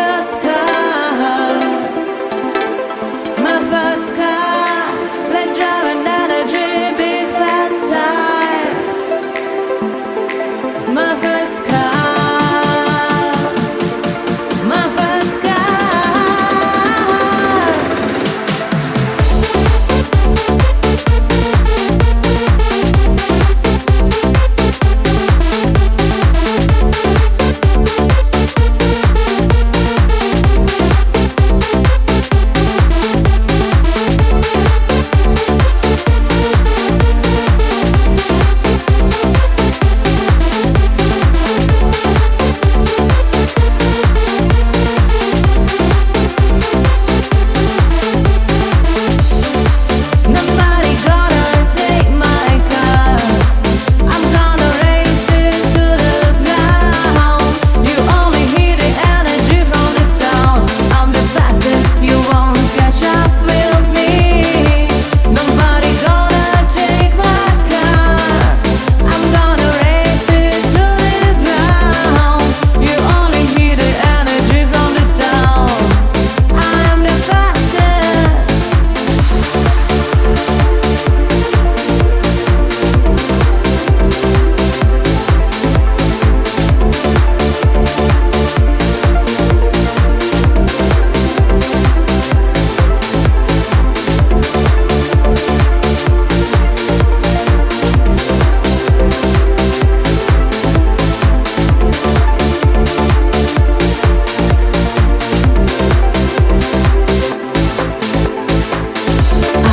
first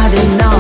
I did not.